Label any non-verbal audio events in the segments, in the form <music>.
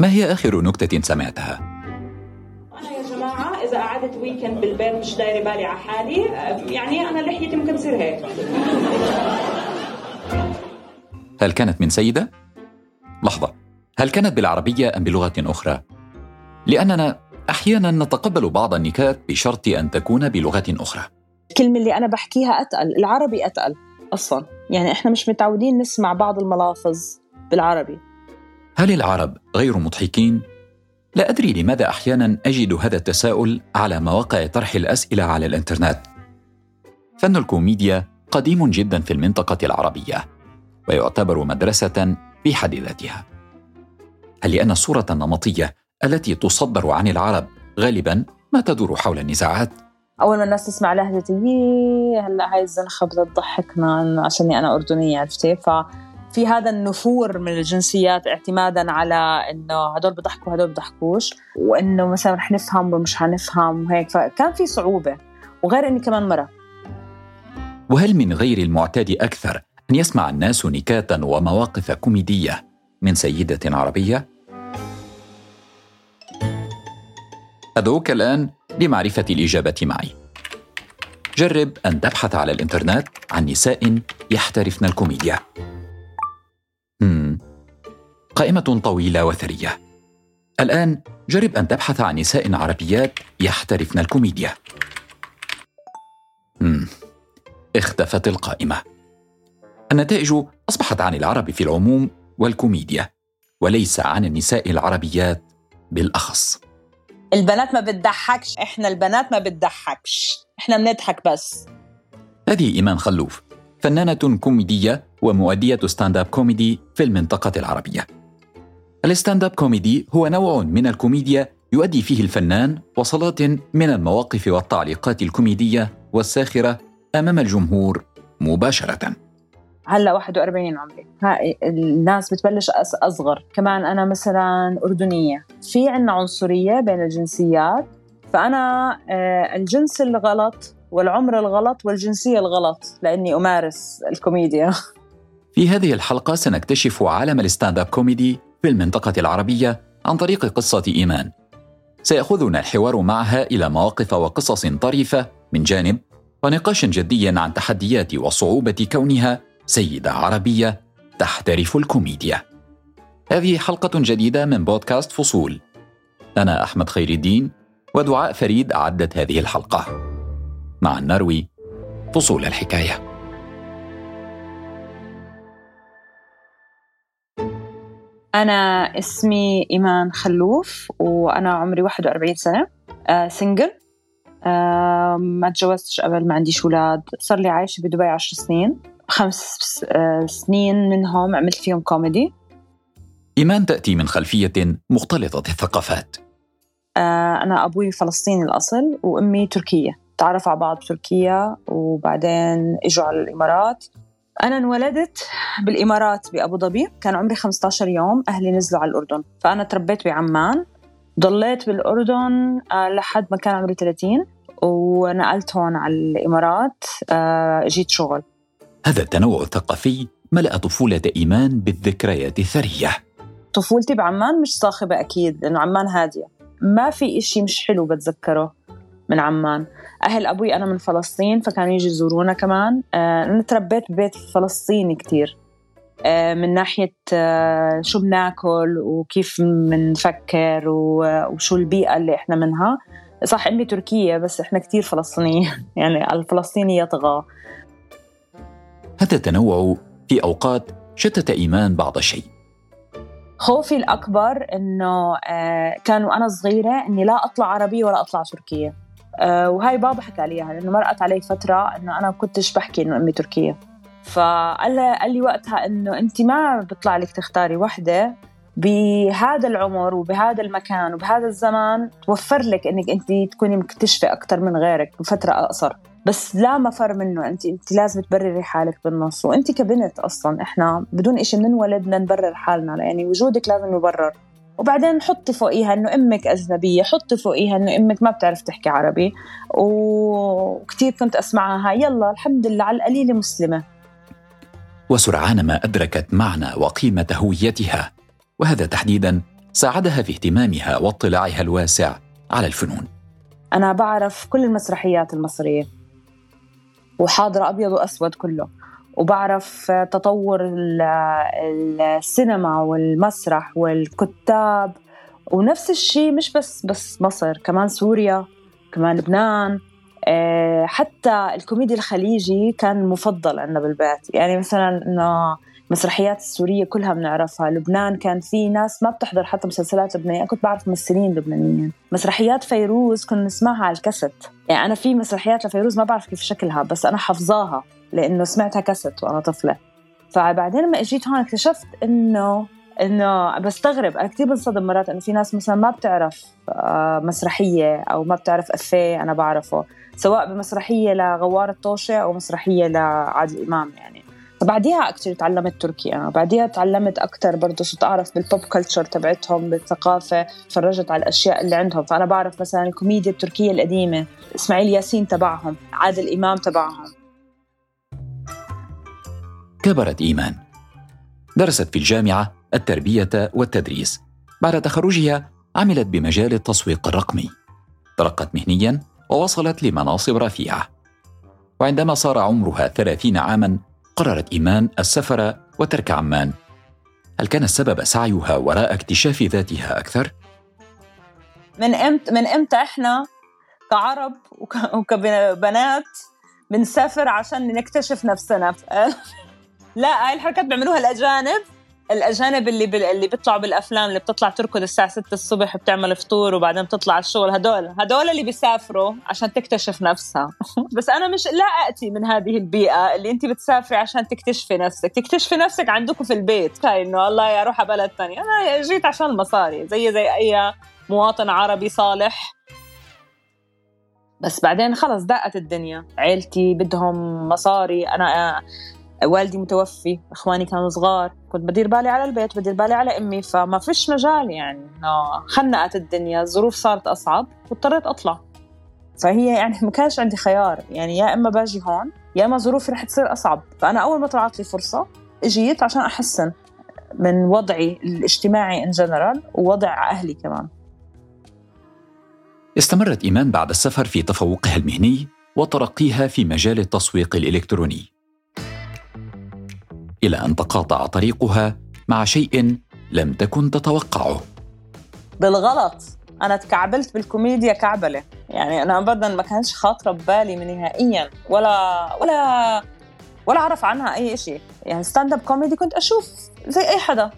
ما هي آخر نكتة سمعتها؟ أنا يا جماعة إذا قعدت ويكند بالبيت مش دايرة بالي على حالي يعني أنا لحيتي ممكن تصير هيك هل كانت من سيدة؟ لحظة هل كانت بالعربية أم بلغة أخرى؟ لأننا أحيانا نتقبل بعض النكات بشرط أن تكون بلغة أخرى الكلمة اللي أنا بحكيها أتقل العربي أتقل أصلا يعني إحنا مش متعودين نسمع بعض الملافظ بالعربي هل العرب غير مضحكين؟ لا أدري لماذا أحيانا أجد هذا التساؤل على مواقع طرح الأسئلة على الإنترنت. فن الكوميديا قديم جدا في المنطقة العربية ويعتبر مدرسة في حد ذاتها. هل لأن الصورة النمطية التي تصدر عن العرب غالبا ما تدور حول النزاعات؟ أول ما الناس تسمع لهجتي هلا هاي الزنخة بدها تضحكنا عشاني أنا أردنية عرفتي؟ ففي هذا النفور من الجنسيات اعتمادا على إنه هدول بضحكوا هدول بضحكوش وإنه مثلا رح نفهم ومش حنفهم وهيك فكان في صعوبة وغير إني كمان مرة وهل من غير المعتاد أكثر أن يسمع الناس نكاتا ومواقف كوميدية من سيدة عربية أدعوك الآن لمعرفة الإجابة معي. جرب أن تبحث على الإنترنت عن نساء يحترفن الكوميديا. قائمة طويلة وثرية. الآن جرب أن تبحث عن نساء عربيات يحترفن الكوميديا. مم. اختفت القائمة. النتائج أصبحت عن العرب في العموم والكوميديا وليس عن النساء العربيات بالأخص. البنات ما بتضحكش إحنا البنات ما بتضحكش إحنا بنضحك بس هذه إيمان خلوف فنانة كوميدية ومؤدية stand-up comedy في المنطقة العربية ال stand-up comedy هو نوع من الكوميديا يؤدي فيه الفنان وصلات من المواقف والتعليقات الكوميدية والساخرة أمام الجمهور مباشرة. هلا 41 عمري. هاي الناس بتبلش أصغر. كمان أنا مثلا أردنية. في عنا عنصرية بين الجنسيات. فأنا آه، الجنس الغلط والعمر الغلط والجنسية الغلط لأني أمارس الكوميديا. في هذه الحلقة سنكتشف عالم ال stand-up comedy في المنطقة العربية عن طريق قصة إيمان سيأخذنا الحوار معها إلى مواقف وقصص طريفة من جانب ونقاش جدي عن تحديات وصعوبة كونها سيدة عربية تحترف الكوميديا. هذه حلقة جديدة من بودكاست فصول. أنا أحمد خير الدين ودعاء فريد أعدت هذه الحلقة. مع النروي فصول الحكاية أنا اسمي إيمان خلوف وأنا عمري 41 سنة. آه سنجل آه ما تجوزتش قبل ما عنديش أولاد صار لي عايشة بدبي عشر سنين. خمس آه، سنين منهم عملت فيهم كوميدي إيمان تأتي من خلفية مختلطة الثقافات. آه، أنا أبوي فلسطيني الأصل وأمي تركية. تعرفوا على بعض بتركيا وبعدين إجوا على الإمارات. أنا انولدت بالإمارات بأبو ظبي. كان عمري 15 يوم أهلي نزلوا على الأردن. فأنا تربيت بعمان. ضليت بالأردن آه، لحد ما كان عمري 30 ونقلت هون على الإمارات جيت شغل. هذا التنوع الثقافي ملأ طفولة إيمان بالذكريات الثرية. طفولتي بعمان مش صاخبة أكيد لأنه عمان هادية. ما في إشي مش حلو بتذكره. من عمان. أهل أبوي أنا من فلسطين فكانوا يجي يزورونا كمان. آه، أنا تربيت ببيت فلسطيني كتير. آه، من ناحية آه، شو بناكل وكيف بنفكر وشو البيئة اللي إحنا منها. صح أمي تركية بس إحنا كتير فلسطينيين. <laughs> يعني الفلسطيني يطغى. هذا التنوع في أوقات شتت إيمان بعض الشيء خوفي الأكبر إنه كان وأنا صغيرة إني لا أطلع عربية ولا أطلع تركية. وهاي بابا حكى لي إياها لأنه مرقت علي فترة إنه أنا كنتش بحكي إنه أمي تركية. فقال قال لي وقتها إنه أنت ما بيطلع لك تختاري وحدة بهذا العمر وبهذا المكان وبهذا الزمان توفر لك إنك أنت تكوني مكتشفة أكثر من غيرك بفترة أقصر. بس لا مفر منه انت أنت لازم تبرري حالك بالنص. وأنت كبنت أصلا إحنا بدون إشي بننولد بدنا نبرر حالنا يعني وجودك لازم يبرر. وبعدين حطي فوقيها إنه أمك أجنبية حطي فوقيها إنه أمك ما بتعرف تحكي عربي. وكثير كنت أسمعها. يلا الحمد لله على القليلة مسلمة. وسرعان ما أدركت معنى وقيمة هويتها وهذا تحديدا ساعدها في اهتمامها واطلاعها الواسع على الفنون. أنا بعرف كل المسرحيات المصرية وحاضرة أبيض وأسود كله. وبعرف تطور السينما والمسرح والكتاب. ونفس الشيء مش بس بس مصر كمان سوريا كمان لبنان. آه، حتى الكوميديا الخليجي كان مفضل عندنا بالبيت. يعني مثلا إنه المسرحيات السورية كلها بنعرفها. لبنان كان في ناس ما بتحضر حتى مسلسلات لبنانية. كنت بعرف ممثلين لبنانيين. مسرحيات فيروز كنا نسمعها على الكاسيت. يعني أنا في مسرحيات لفيروز ما بعرف كيف شكلها بس أنا حافظاها. لأنه سمعتها كاسيت وأنا طفلة. فبعدين لما إجيت هون اكتشفت إنه إنه بستغرب. أنا كثير بنصدم مرات إنه في ناس مثلا ما بتعرف آه، مسرحية أو ما بتعرف أفيه أنا بعرفه. سواء بمسرحية لغوار الطوشة أو مسرحية لعادل إمام يعني. فبعديها أكثر تعلمت تركي أنا. بعديها تعلمت أكثر برضه صرت اعرف بالبوب كلتشر تبعتهم بالثقافة. تفرجت على الأشياء اللي عندهم. فأنا بعرف مثلا الكوميديا التركية القديمة إسماعيل ياسين تبعهم عادل إمام تبعهم. كبرت إيمان. درست في الجامعة التربية والتدريس. بعد تخرجها عملت بمجال التسويق الرقمي. ترقت مهنيا ووصلت لمناصب رفيعة. وعندما صار عمرها ثلاثين عاما قررت إيمان السفر وترك عمان. هل كان السبب سعيها وراء اكتشاف ذاتها أكثر؟ من إمتى من إمتى إحنا كعرب وكبنات بنسافر عشان نكتشف نفسنا؟ لا هاي الحركات بيعملوها الأجانب. الأجانب اللي بال... اللي بيطلعوا بالأفلام اللي بتطلع تركض الساعة 6 الصبح بتعمل فطور وبعدين بتطلع الشغل هدول هدول اللي بيسافروا عشان تكتشف نفسها. <laughs> بس أنا مش لا أتي من هذه البيئة اللي انت بتسافري عشان تكتشفي نفسك. تكتشفي نفسك عندكم في البيت. هاي إنه الله يا أروح على بلد ثاني أنا جيت عشان المصاري زي زي أي مواطن عربي صالح. بس بعدين خلص دقت الدنيا. عيلتي بدهم مصاري. أنا والدي متوفي إخواني كانوا صغار كنت بدير بالي على البيت بدير بالي على أمي فما فيش مجال يعني إنه خنقت الدنيا الظروف صارت أصعب واضطريت أطلع. فهي يعني <laughs> ما كانش عندي خيار يعني يا إما باجي هون يا إما ظروفي رح تصير أصعب. فأنا أول ما طلعت لي فرصة إجيت عشان أحسن من وضعي الاجتماعي ان جنرال ووضع أهلي كمان. استمرت إيمان بعد السفر في تفوقها المهني وترقيها في مجال التسويق الإلكتروني. إلى أن تقاطع طريقها مع شيء لم تكن تتوقعه. بالغلط. أنا تكعبلت بالكوميديا كعبلة. يعني أنا ابدا ما كانش خاطرة ببالي نهائيا ولا ولا ولا أعرف عنها أي شيء يعني stand-up comedy كنت أشوف زي أي حدا.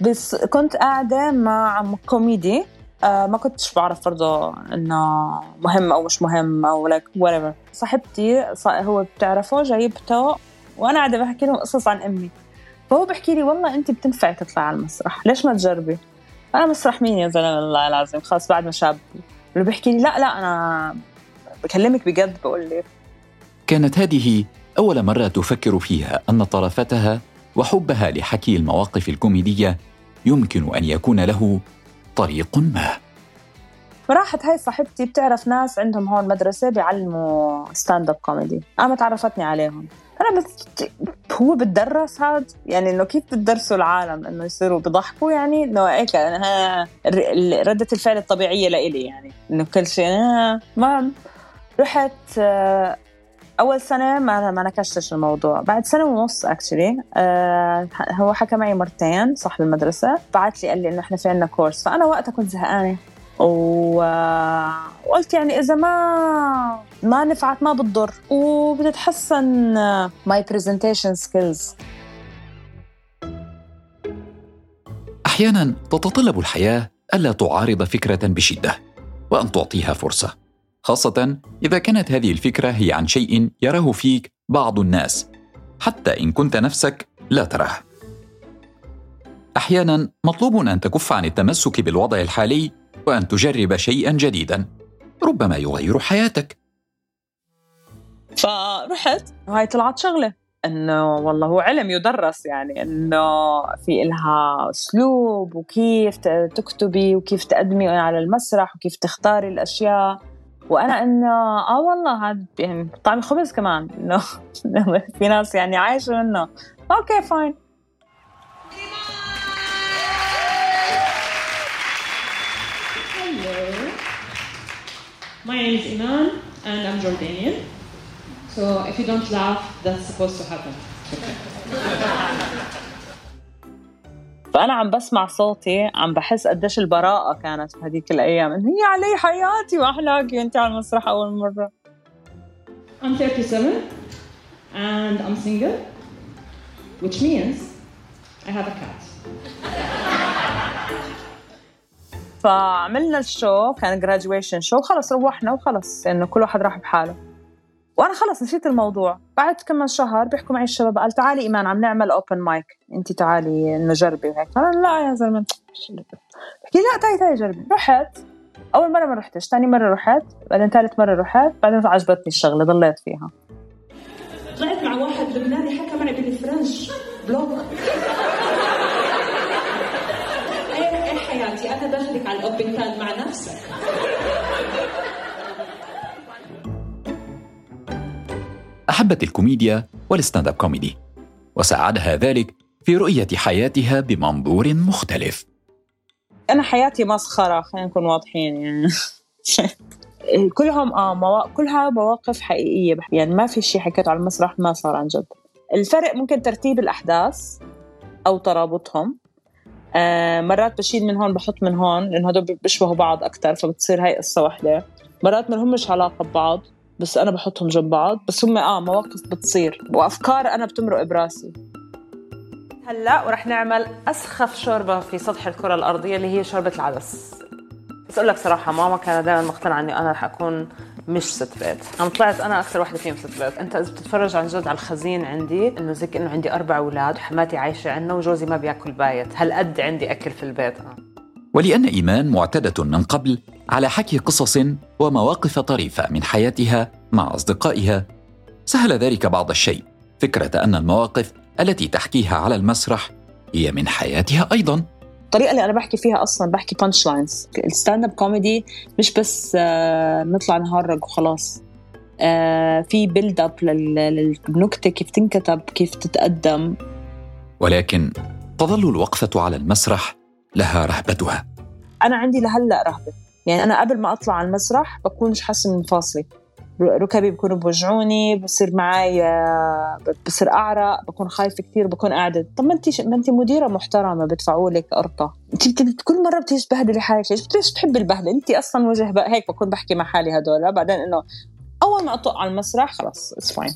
بس كنت قاعدة مع كوميدي آه ما كنتش بعرف برضه إنه مهم أو مش مهم أو لايك like صاحبتي هو بتعرفه؟ جايبته وأنا قاعدة بحكي لهم قصص عن أمي. فهو بحكي لي والله انت بتنفعي تطلعي على المسرح ليش ما تجربي؟ أنا مسرح مين يا زلمة؟ الله العظيم خلص بعد ما شاب. اللي بيحكي لي لا لا أنا بكلمك بجد بقول لك كانت هذه أول مرة تفكر فيها أن طرفتها وحبها لحكي المواقف الكوميدية يمكن أن يكون له طريق ما. فراحت هاي صاحبتي بتعرف ناس عندهم هون مدرسة بيعلموا stand-up comedy قامت عرفتني عليهم. أنا بس هو بتدرس هذا يعني إنه كيف بتدرسوا العالم؟ إنه يصيروا بيضحكوا يعني؟ إنه هيك أنا ردة الفعل الطبيعية لإلي يعني. إنه كل شيء ما رحت آه، أول سنة ما ما نكشتش الموضوع. بعد سنة ونص actually أه هو حكى معي مرتين صاحب المدرسة بعث لي قال لي إنه إحنا في عندنا course فأنا وقتها كنت زهقانة. وقلت يعني إذا ما ما نفعت ما بتضر. وبتتحسن my presentation skills أحيانا تتطلب الحياة ألا تعارض فكرة بشدة وأن تعطيها فرصة خاصة إذا كانت هذه الفكرة هي عن شيء يراه فيك بعض الناس حتى إن كنت نفسك لا تراه. أحيانا مطلوب أن تكف عن التمسك بالوضع الحالي وأن تجرب شيئا جديدا. ربما يغير حياتك. فرحت. وهي طلعت شغلة. إنه والله هو علم يدرس يعني إنه في إلها أسلوب وكيف تكتبي وكيف تقدمي على المسرح وكيف تختاري الأشياء. وأنا إنه آه والله هذا يعني طعم خبز كمان. إنه <laughs> في ناس يعني عايشة منه okay fine My name is Iman and I'm Jordanian. So if you don't laugh, that's supposed to happen. فأنا عم بسمع صوتي عم بحس قديش البراءة كانت في هذيك الأيام إن هي علي حياتي ما أحلاكي وأنت على المسرح أول مرة I'm 37 and I'm single, which means I have a cat. فعملنا ال show كان graduation show خلص روحنا وخلص إنه كل واحد راح بحاله. وأنا خلص نسيت الموضوع. بعد كم من شهر بيحكوا معي الشباب قال تعالي إيمان عم نعمل open mic أنت تعالي تجربي وهيك. أنا لا يا زلمة. بحكي لا تعالي تعالي جربي. رحت. أول مرة ما رحتش ثاني مرة رحت بعدين ثالث مرة رحت بعدين عجبتني الشغلة ضليت فيها. طلعت مع واحد لبناني حكى معي بالفرنش. بلوك أنا داخلك على الأوبن مع نفسك. أحبت الكوميديا والستاند أب كوميدي وساعدها ذلك في رؤية حياتها بمنظور مختلف. أنا حياتي مسخرة خلينا نكون واضحين يعني. <laughs> كلهم آه موا... كلها مواقف حقيقية. يعني ما في شيء حكيته على المسرح ما صار عن جد. الفرق ممكن ترتيب الأحداث أو ترابطهم. آه مرات بشيل من هون بحط من هون لأنه هدول بيشبهوا بعض أكثر فبتصير هاي قصة واحدة مرات ما لهمش علاقة ببعض بس أنا بحطهم جنب بعض. بس هم آه مواقف بتصير وأفكار أنا بتمرق براسي. هلأ ورح نعمل أسخف شوربة في سطح الكرة الأرضية اللي هي شوربة العدس. بس أقول لك صراحة ماما كانت دائما مقتنعة إني أنا رح أكون مش ست بيت أنا طلعت أنا أكثر وحدة فيهم ست بيت أنت إذا بتتفرج عن جد على الخزين عندي إنه زي انه عندي أربع أولاد وحماتي عايشة عنا وجوزي ما بيأكل بايت. هالقد عندي أكل في البيت. أنا. ولأن إيمان معتادة من قبل على حكي قصص ومواقف طريفة من حياتها مع أصدقائها. سهل ذلك بعض الشيء. فكرة أن المواقف التي تحكيها على المسرح هي من حياتها أيضا. الطريقة اللي أنا بحكي فيها أصلا بحكي punch lines ال stand-up comedy مش بس آه، نطلع نهرج وخلاص. آه، في build up للنكتة كيف تنكتب كيف تتقدم. ولكن تظل الوقفة على المسرح لها رهبتها. أنا عندي لهلأ رهبة. يعني أنا قبل ما أطلع على المسرح بكون مش حاسة بمفاصلي ركبي بكونوا بوجعوني بصير معي بصير أعرق بكون خايفة كثير بكون قاعدة. طب ما انت ما انت مديرة محترمة بدفعوا لك قرطة. انت كل مرة بتيجي تبهدلي حالك. ليش بتيجي تحبي البهدلة؟ انت أصلا وجه هيك بكون بحكي مع حالي هدول. بعدين إنه أول ما أطق على المسرح خلص it's fine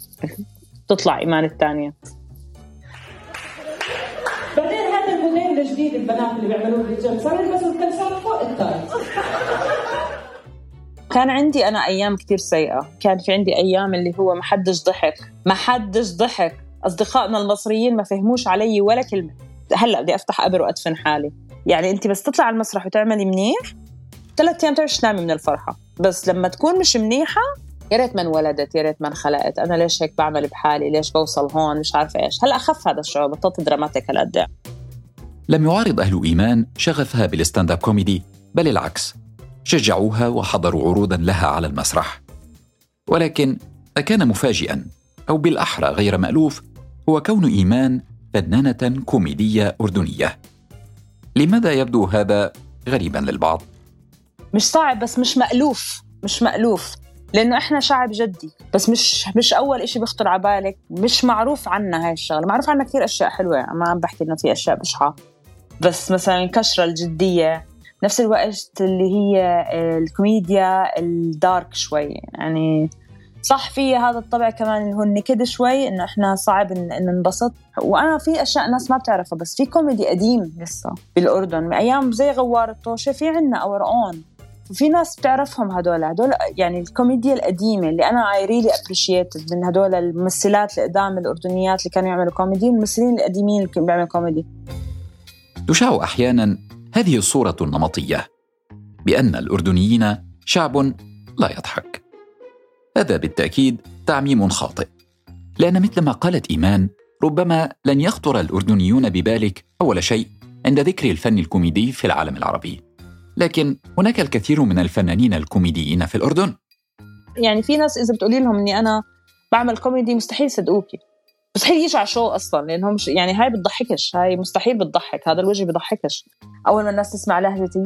تطلع إيمان الثانية. بعدين هذا الموديل الجديد البنات اللي بيعملوه بالجيم صار يلبسوا الكلسات فوق ال tight كان عندي أنا أيام كثير سيئة. كان في عندي أيام اللي هو ما حدش ضحك. ما حدش ضحك. أصدقائنا المصريين ما فهموش علي ولا كلمة. هلأ بدي أفتح قبر وأدفن حالي. يعني أنت بس تطلع على المسرح وتعملي منيح ثلاث أيام تعرفش تنامي من الفرحة. بس لما تكون مش منيحة يا ريت ما انولدت يا ريت ما انخلقت. أنا ليش هيك بعمل بحالي؟ ليش بوصل هون؟ مش عارفة إيش. هلأ اخف هذا الشعور. بطلت dramatic هالقد لم يعارض أهل إيمان شغفها بال stand-up comedy بل العكس. شجعوها وحضروا عروضا لها على المسرح. ولكن ما كان مفاجئا أو بالأحرى غير مألوف هو كون إيمان فنانة كوميدية أردنية. لماذا يبدو هذا غريبا للبعض؟ مش صعب بس مش مألوف مش مألوف. لأنه إحنا شعب جدي بس مش مش أول إشي بيخطر على بالك. مش معروف عنا هاي الشغلة. معروف عنا كثير أشياء حلوة. ما عم بحكي إنه في أشياء بشعه بس مثلا الكشرة الجدية نفس الوقت اللي هي الكوميديا ال dark شوي. يعني صح في هذا الطبع كمان اللي هو النكد شوي إنه إحنا صعب ننبسط. وأنا في أشياء الناس ما بتعرفها بس في كوميدي قديم لسه بالأردن من أيام زي غوار الطوشة في عنا our own في ناس بتعرفهم هدول. هدول يعني الكوميديا القديمة اللي أنا I really appreciated من هدول الممثلات القدام الأردنيات اللي كانوا يعملوا كوميدي الممثلين القديمين اللي كانوا بيعملوا كوميدي. تشاع أحيانا هذه الصورة النمطية بأن الأردنيين شعب لا يضحك. هذا بالتأكيد تعميم خاطئ. لأن مثل ما قالت إيمان ربما لن يخطر الأردنيون ببالك أول شيء عند ذكر الفن الكوميدي في العالم العربي. لكن هناك الكثير من الفنانين الكوميديين في الأردن. يعني في ناس إذا بتقولي لهم إني أنا بعمل كوميدي مستحيل يصدقوكي مستحيل يجي على شو أصلا لانهم مش يعني هاي بتضحكش هاي مستحيل بتضحك هذا الوجه بضحكش أول ما الناس تسمع لهجتي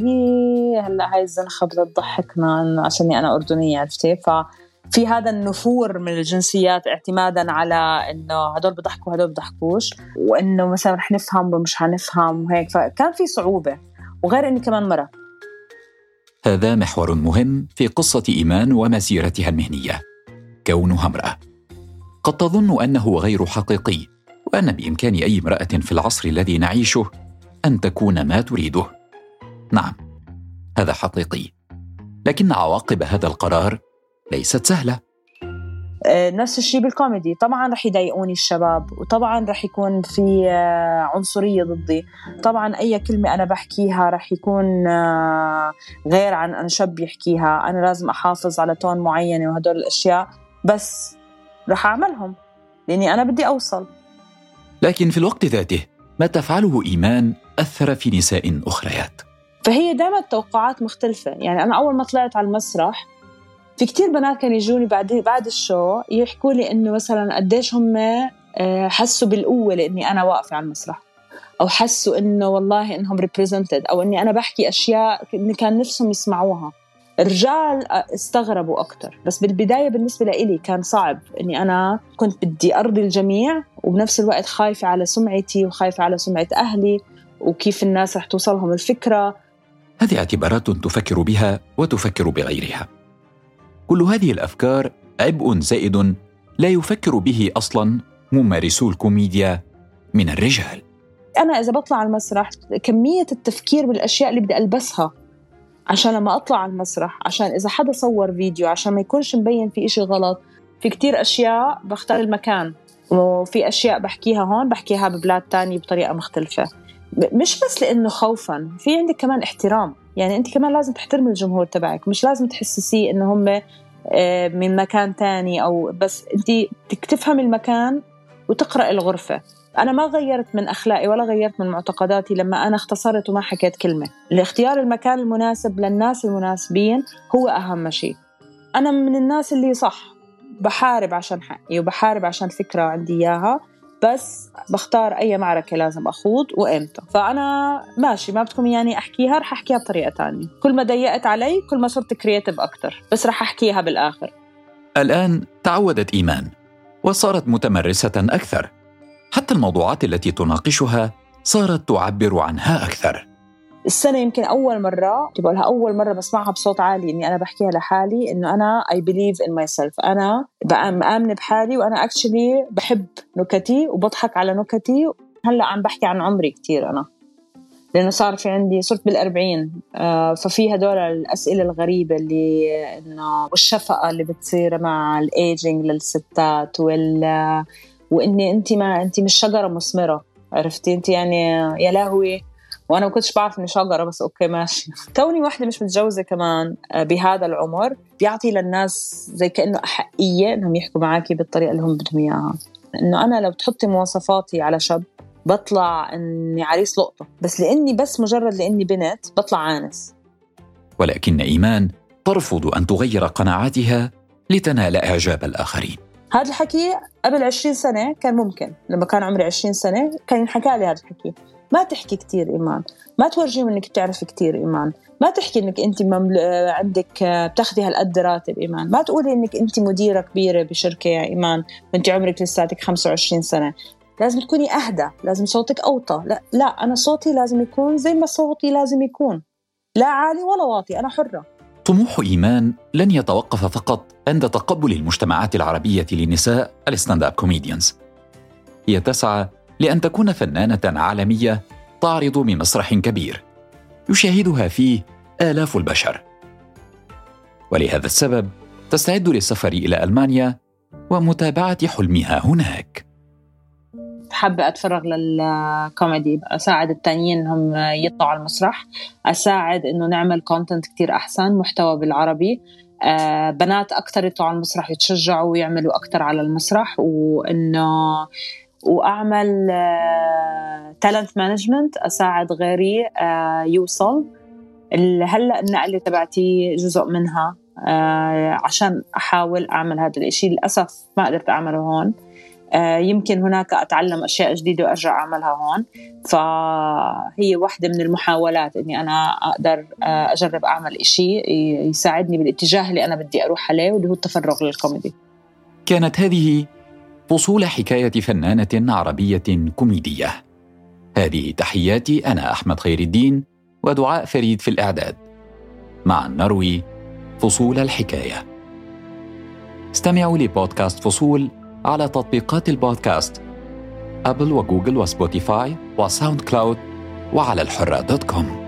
هلا هاي الزنخه بدها تضحكنا عشاني أنا اردنيه عرفتي ففي هذا النفور من الجنسيات اعتمادا على انه هدول بضحكوا هدول بضحكوش وانه مثلا رح نفهم ومش حنفهم وهيك فكان في صعوبه وغير اني كمان مره هذا محور مهم في قصه ايمان ومسيرتها المهنيه كونها امراه قد تظن أنه غير حقيقي وان بإمكان أي امرأة في العصر الذي نعيشه أن تكون ما تريده. نعم هذا حقيقي. لكن عواقب هذا القرار ليست سهلة. آه، نفس الشيء بالكوميدي. طبعا رح يضايقوني الشباب وطبعا رح يكون في آه، عنصرية ضدي. طبعا أي كلمة أنا بحكيها رح يكون آه، غير عن أن شاب يحكيها. أنا لازم أحافظ على تون معينة وهدول الأشياء. بس رح أعملهم لأني أنا بدي أوصل. لكن في الوقت ذاته ما تفعله إيمان أثر في نساء أخريات؟ فهي دائما التوقعات مختلفة. يعني أنا أول ما طلعت على المسرح في كتير بنات كانوا يجوني بعد بعد الشو يحكوا لي إنه مثلا قديش هم آه، حسوا بالقوة لإني أنا واقفة على المسرح. أو حسوا إنه والله إنهم ريبريزنتد أو إني أنا بحكي أشياء إن كان نفسهم يسمعوها. الرجال استغربوا أكتر. بس بالبداية بالنسبة لإلي كان صعب إني أنا كنت بدي أرضي الجميع وبنفس الوقت خايفة على سمعتي وخايفة على سمعة أهلي وكيف الناس رح توصلهم الفكرة. هذه اعتبارات تفكر بها وتفكر بغيرها. كل هذه الأفكار عبء زائد لا يفكر به أصلا ممارسو الكوميديا من الرجال. أنا إذا بطلع على المسرح كمية التفكير بالأشياء اللي بدي ألبسها عشان لما أطلع على المسرح عشان إذا حدا صور فيديو عشان ما يكونش مبين في إشي غلط في كتير أشياء بختار المكان. وفي أشياء بحكيها هون بحكيها ببلاد تانية بطريقة مختلفة. مش بس لإنه خوفا في عندك كمان احترام. يعني أنت كمان لازم تحترم الجمهور تبعك مش لازم تحسسيه إنه هم آه، من مكان تاني أو بس. أنت تفهم المكان وتقرا الغرفة. أنا ما غيرت من اخلاقي ولا غيرت من معتقداتي لما أنا اختصرت وما حكيت كلمة. الاختيار المكان المناسب للناس المناسبين هو أهم شيء. أنا من الناس اللي صح بحارب عشان حقي وبحارب عشان فكرة عندي إياها بس بختار أي معركة لازم أخوض وإمتى. فأنا ماشي ما بدكم يعني أحكيها رح أحكيها بطريقة تانية. كل ما ضيقت علي كل ما صرت كرييتيف أكثر بس رح أحكيها بالآخر. الآن تعودت إيمان وصارت متمرسة أكثر. حتى الموضوعات التي تناقشها صارت تعبر عنها أكثر. السنة يمكن أول مرة بقولها أول مرة بسمعها بصوت عالي إني أنا بحكيها لحالي إنه أنا I believe in myself. أنا مآمنة بحالي وأنا actually بحب نكتي وبضحك على نكتي. هلأ عم بحكي عن عمري كتير أنا. لأنه صار في عندي صرت بالأربعين. آه، ففي هدول الأسئلة الغريبة اللي إنه والشفقة اللي بتصير مع الإيجينج للستات وال وإني أنت ما أنت مش شجرة مثمرة عرفتي؟ أنت يعني يا لهوي. وأنا ما كنتش بعرف إني شجرة بس okay ماشي. <laughs> كوني واحدة مش متجوزة كمان آه، بهذا العمر بيعطي للناس زي كأنه أحقية إنهم يحكوا معك بالطريقة اللي هم بدهم إياها. انه أنا لو تحطي مواصفاتي على شاب بطلع إني عريس لقطة. بس لأني بس مجرد لأني بنت بطلع عانس ولكن إيمان ترفض أن تغير قناعاتها لتنال إعجاب الآخرين. هذا الحكي قبل 20 سنة كان ممكن. لما كان عمري 20 سنة كان ينحكى لي هذا الحكي. ما تحكي كتير إيمان. ما تورجيهم إنك بتعرفي كتير إيمان. ما تحكي إنك أنت ممل... عندك بتاخذي هالقد راتب إيمان. ما تقولي إنك أنت مديرة كبيرة بشركة يا إيمان وأنت عمرك لساتك 25 سنة. لازم تكوني أهدى. لازم صوتك أوطى. لا, لا أنا صوتي لازم يكون زي ما صوتي لازم يكون. لا عالي ولا واطي. أنا حرة. طموح إيمان لن يتوقف فقط عند تقبل المجتمعات العربية للنساء ال stand-up comedians هي تسعى لأن تكون فنانة عالمية تعرض من مسرح كبير يشاهدها فيه آلاف البشر. ولهذا السبب تستعد للسفر إلى ألمانيا ومتابعة حلمها هناك. حابة أتفرغ للكوميدي. أساعد التانيين إنهم يطلعوا على المسرح. أساعد إنه نعمل content كتير أحسن محتوى بالعربي. آه، بنات أكتر يطلعوا على المسرح يتشجعوا ويعملوا أكتر على المسرح. وإنه وأعمل talent آه، management أساعد غيري آه، يوصل. هلأ النقلة تبعتي جزء منها عشان أحاول أعمل هذا الشيء للأسف ما قدرت أعمله هون. يمكن هناك أتعلم أشياء جديدة وأرجع أعملها هون. فهي واحدة من المحاولات أني أنا أقدر آه، أجرب أعمل إشي يساعدني بالاتجاه اللي أنا بدي أروح عليه واللي هو التفرغ للكوميدي. كانت هذه فصول حكاية فنانة عربية كوميدية. هذه تحياتي أنا أحمد خير الدين ودعاء فريد في الإعداد. معا نروي فصول الحكاية. استمعوا لبودكاست فصول على تطبيقات البودكاست أبل وجوجل وسبوتيفاي وساوند كلاود وعلى الحرة dot com.